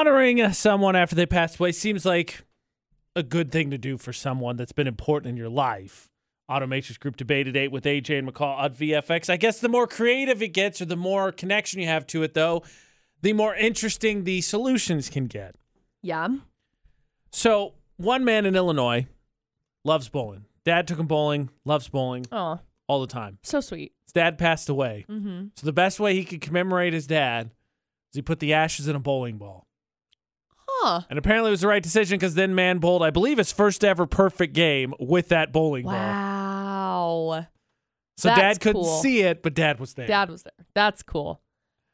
honoring someone after they passed away seems like a good thing to do for someone that's been important in your life. Automatrix Group debate at 8 with AJ and McCall on VFX. I guess the more creative it gets or the more connection you have to it, though, the more interesting the solutions can get. Yeah. So, one man in Illinois loves bowling. Dad took him bowling, loves bowling Oh, all the time. so sweet. His dad passed away. Mm-hmm. So, the best way he could commemorate his dad is he put the ashes in a bowling ball. Huh. And apparently it was the right decision because then man bowled, I believe, his first ever perfect game with that bowling ball. Wow. So That's dad couldn't cool. see it, but dad was there. Dad was there. That's cool.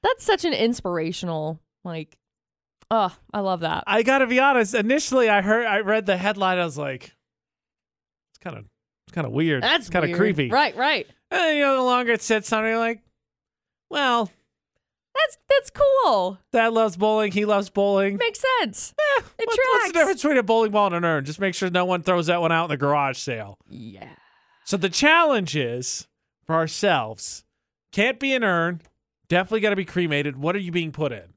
That's such an inspirational, like, oh, I love that. I gotta be honest. Initially, I heard, I read the headline. I was like, it's kind of, it's kind of weird. That's kind of creepy. Right, right. And you know, the longer it sits on, you're like, well, That's that's cool. dad loves bowling. He loves bowling. Makes sense. Eh, it what- What's the difference between a bowling ball and an urn? Just make sure no one throws that one out in the garage sale. Yeah. So the challenge is for ourselves. Can't be an urn. Definitely got to be cremated. What are you being put in?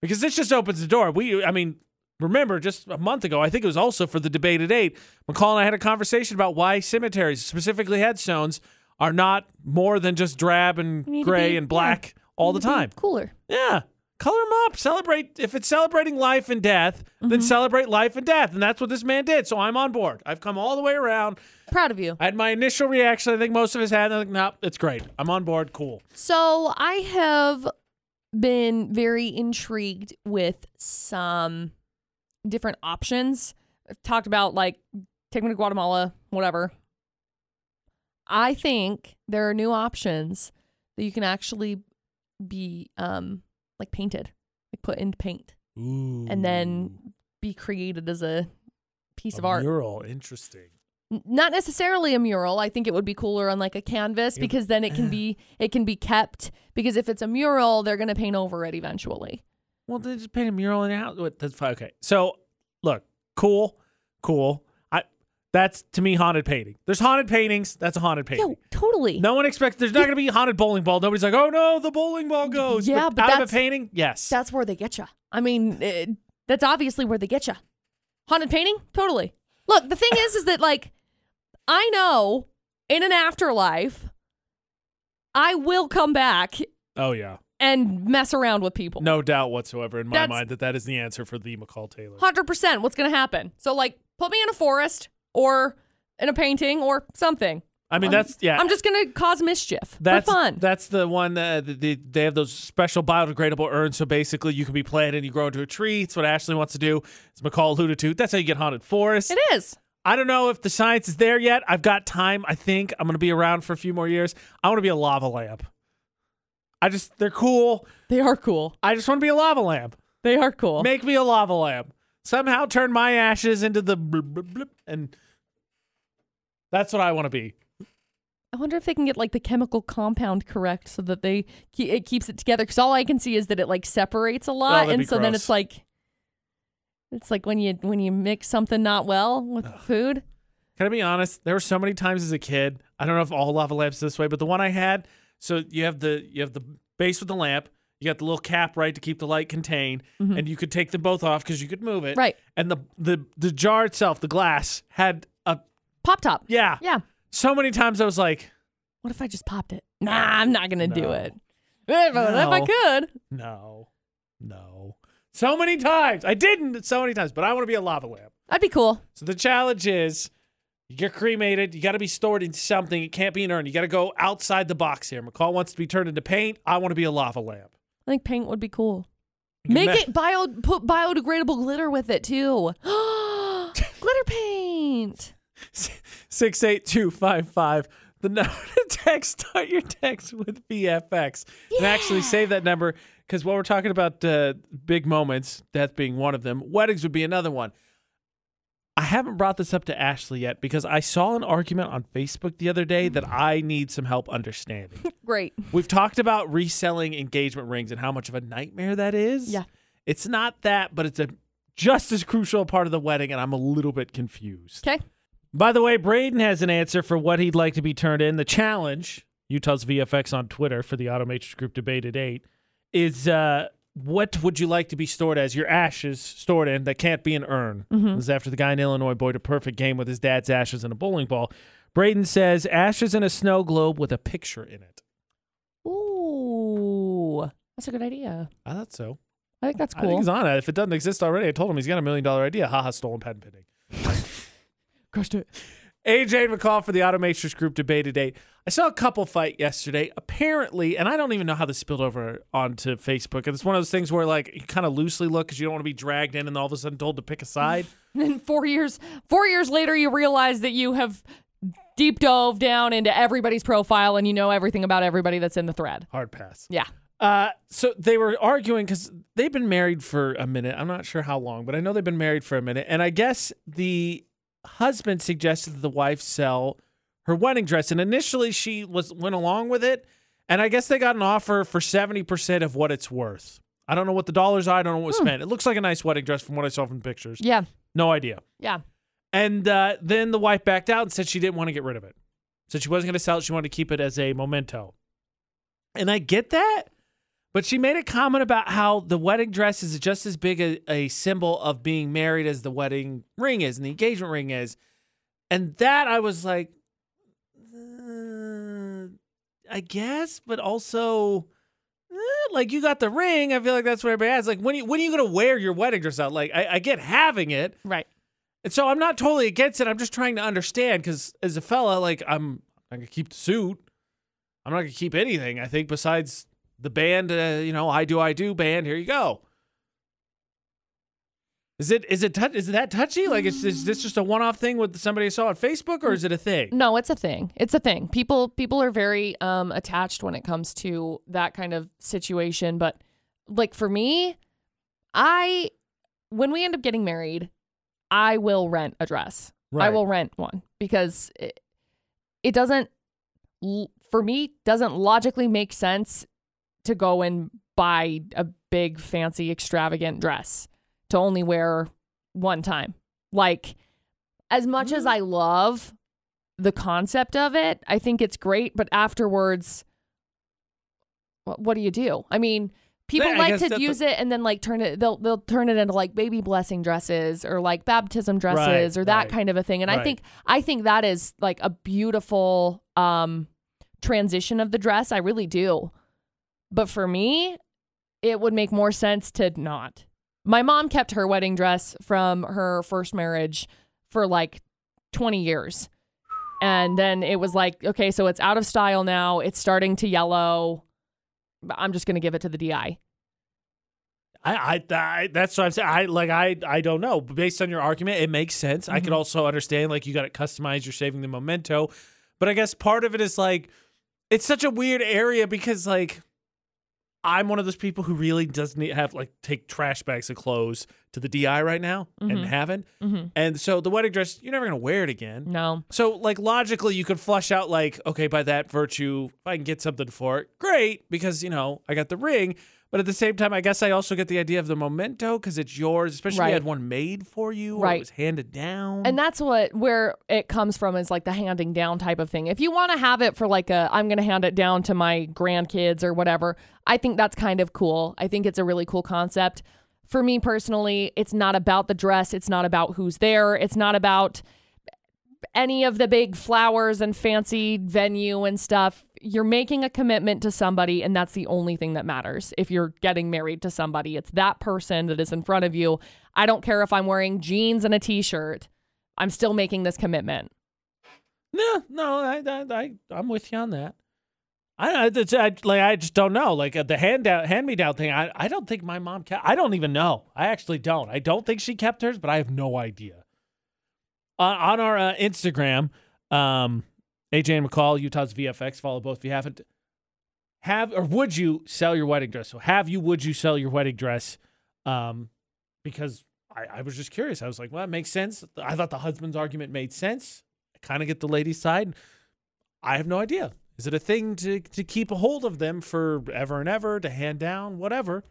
Because this just opens the door. We, I mean, remember just a month ago, I think it was also for the debate at eight. McCall and I had a conversation about why cemeteries, specifically headstones, are not more than just drab and gray be- and black all the Need to be time. Cooler. Yeah. Color them up. Celebrate. If it's celebrating life and death, Mm-hmm. then celebrate life and death. And that's what this man did. So I'm on board. I've come all the way around. Proud of you. I had my initial reaction. I think most of us had. I'm like, no, it's great. I'm on board. Cool. So I have been very intrigued with some different options. I've talked about like take me to Guatemala, whatever. I think there are new options that you can actually be um like painted, like put in paint Ooh. and then be created as a piece A of art. Mural. Interesting. N- not necessarily a mural. I think it would be cooler on like a canvas Yeah. because then it can be it can be kept because if it's a mural, they're gonna paint over it eventually. Well, they just paint a mural in your house. What, That's fine. Okay. So, look, cool, cool. That's to me haunted painting. There's haunted paintings. That's a haunted painting. Yo, totally. No one expects. There's not going to be a haunted bowling ball. Nobody's like, oh no, the bowling ball goes. Yeah, but out of a painting, yes. That's where they get you. I mean, it, that's obviously where they get you. Haunted painting, totally. Look, the thing is, is that like I know in an afterlife, I will come back oh yeah, and mess around with people. no doubt whatsoever in my That's- mind that that is the answer for the McCall Taylor. Hundred percent. What's gonna happen? So like, put me in a forest or in a painting or something. I mean, I'm- that's yeah. I'm just gonna cause mischief That's for fun. That's the one that they, they have those special biodegradable urns. So basically, you can be planted and you grow into a tree. It's what Ashley wants to do. As McCall alluded to, that's how you get haunted forests. it is. I don't know if the science is there yet. I've got time. I think I'm going to be around for a few more years. I want to be a lava lamp. I just, they're cool. They are cool. I just want to be a lava lamp. They are cool. Make me a lava lamp. Somehow turn my ashes into the blip, blip, blip, and that's what I want to be. I wonder if they can get like the chemical compound correct so that they ke- it keeps it together. Because all I can see is that it like separates a lot, Oh, that'd and so then gross. it's like it's like when you when you mix something not well with food. Can I be honest? There were so many times as a kid. I don't know if all lava lamps this way, but the one I had. So you have the you have the base with the lamp. You got the little cap right to keep the light contained, mm-hmm. and you could take them both off because you could move it. Right. And the the the jar itself, the glass, had Pop top. yeah. Yeah. So many times I was like, What if I just popped it? Nah, I'm not gonna do No. it. If, if I No. could, no, no. So many times I didn't. So many times, but I want to be a lava lamp. I'd be cool. So the challenge is you get cremated, you got to be stored in something. It can't be an urn. You got to go outside the box here. McCall wants to be turned into paint. I want to be a lava lamp. I think paint would be cool. You Make me- it bio put biodegradable glitter with it too. glitter paint. 68255. The number to text, start your text with VFX. And actually save that number because while we're talking about uh, big moments, death being one of them, weddings would be another one. I haven't brought this up to Ashley yet because I saw an argument on Facebook the other day that I need some help understanding. Great. We've talked about reselling engagement rings and how much of a nightmare that is. Yeah. It's not that, but it's a just as crucial part of the wedding, and I'm a little bit confused. Okay. By the way, Braden has an answer for what he'd like to be turned in. The challenge, Utah's VFX on Twitter for the Automatrix Group debate at 8, is uh, what would you like to be stored as? Your ashes stored in that can't be an urn. Mhm. This is after the guy in Illinois boyed a perfect game with his dad's ashes in a bowling ball. Braden says ashes in a snow globe with a picture in it. Ooh, that's a good idea. I thought so. I think that's I think cool. he's on it. If it doesn't exist already, I told him he's got a million dollar idea. Haha, stolen patent pending. Crushed it. AJ McCall for the Automatrix Group debate today. I saw a couple fight yesterday. Apparently, and I don't even know how this spilled over onto Facebook. And it's one of those things where like you kind of loosely look because you don't want to be dragged in and all of a sudden told to pick a side. And four years, four years later, you realize that you have deep dove down into everybody's profile and you know everything about everybody that's in the thread. Hard pass. Yeah. Uh, so they were arguing because they've been married for a minute. I'm not sure how long, but I know they've been married for a minute. And I guess the husband suggested that the wife sell her wedding dress, and initially she was went along with it. And I guess they got an offer for seventy percent of what it's worth. I don't know what the dollars are. I don't know what was spent. It looks like a nice wedding dress from what I saw from pictures. Yeah. No idea. Yeah. And uh, then the wife backed out and said she didn't want to get rid of it. Said she wasn't going to sell it. She wanted to keep it as a memento. And I get that. But she made a comment about how the wedding dress is just as big a, a symbol of being married as the wedding ring is and the engagement ring is. And that I was like, uh, I guess, but also, eh, like you got the ring. I feel like that's what everybody has. Like when you when are you gonna wear your wedding dress out? Like I, I get having it, Right. and so I'm not totally against it. I'm just trying to understand because as a fella, like I'm not gonna keep the suit. I'm not gonna keep anything. I think besides the band, uh, you know, I do, I do band. Here you go. Is it is it is it that touchy? Like, is, is this just a one off thing with somebody I saw on Facebook, or is it a thing? No, it's a thing. It's a thing. People people are very um attached when it comes to that kind of situation, but like for me, I when we end up getting married, I will rent a dress. I will rent one because it, it doesn't for me doesn't logically make sense to go and buy a big fancy extravagant dress to only wear one time. Like as much as I love the concept of it, I think it's great, but afterwards what, what do you do? I mean, people Yeah, like to use it and then like turn it they'll they'll turn it into like baby blessing dresses or like baptism dresses or that right, kind of a thing. And I think I think that is like a beautiful um transition of the dress. I really do. But for me, it would make more sense to not. My mom kept her wedding dress from her first marriage for like 20 years. And then it was like, okay, so it's out of style now. It's starting to yellow. I'm just going to give it to the DI. I, I, I that's what I'm saying. I like I I don't know. But based on your argument, it makes sense. I could mm-hmm. also understand like you got to customize. you're saving the memento. But I guess part of it is like it's such a weird area because like I'm one of those people who really doesn't need- have like take trash bags of clothes to the DI right now and Mhm. haven't. Mm-hmm. And so the wedding dress, you're never gonna wear it again. No. So like logically, you could flush out like, okay, by that virtue, if I can get something for it, great, because you know I got the ring. But at the same time, I guess I also get the idea of the memento because it's yours, especially if Right. you had one made for you, or Right. it was handed down. And that's what where it comes from is like the handing down type of thing. If you want to have it for like a I'm going to hand it down to my grandkids or whatever, I think that's kind of cool. I think it's a really cool concept. For me personally, it's not about the dress, it's not about who's there, it's not about any of the big flowers and fancy venue and stuff. You're making a commitment to somebody, and that's the only thing that matters. If you're getting married to somebody, it's that person that is in front of you. I don't care if I'm wearing jeans and a t shirt, I'm still making this commitment. no, no, I, I, I, I'm with you on that. I, I, like, I just don't know. Like uh, the hand down, hand me down thing. I, I don't think my mom kept. I don't even know. I actually don't. I don't think she kept hers, but I have no idea. On on our uh, Instagram, um, AJ and McCall, Utah's VFX. Follow both if you haven't. Have or would you sell your wedding dress? So have you? Would you sell your wedding dress? Um, because I, I was just curious. I was like, well, it makes sense. I thought the husband's argument made sense. I kind of get the lady's side. I have no idea. Is it a thing to to keep a hold of them forever and ever to hand down whatever?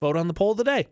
Vote on the poll today.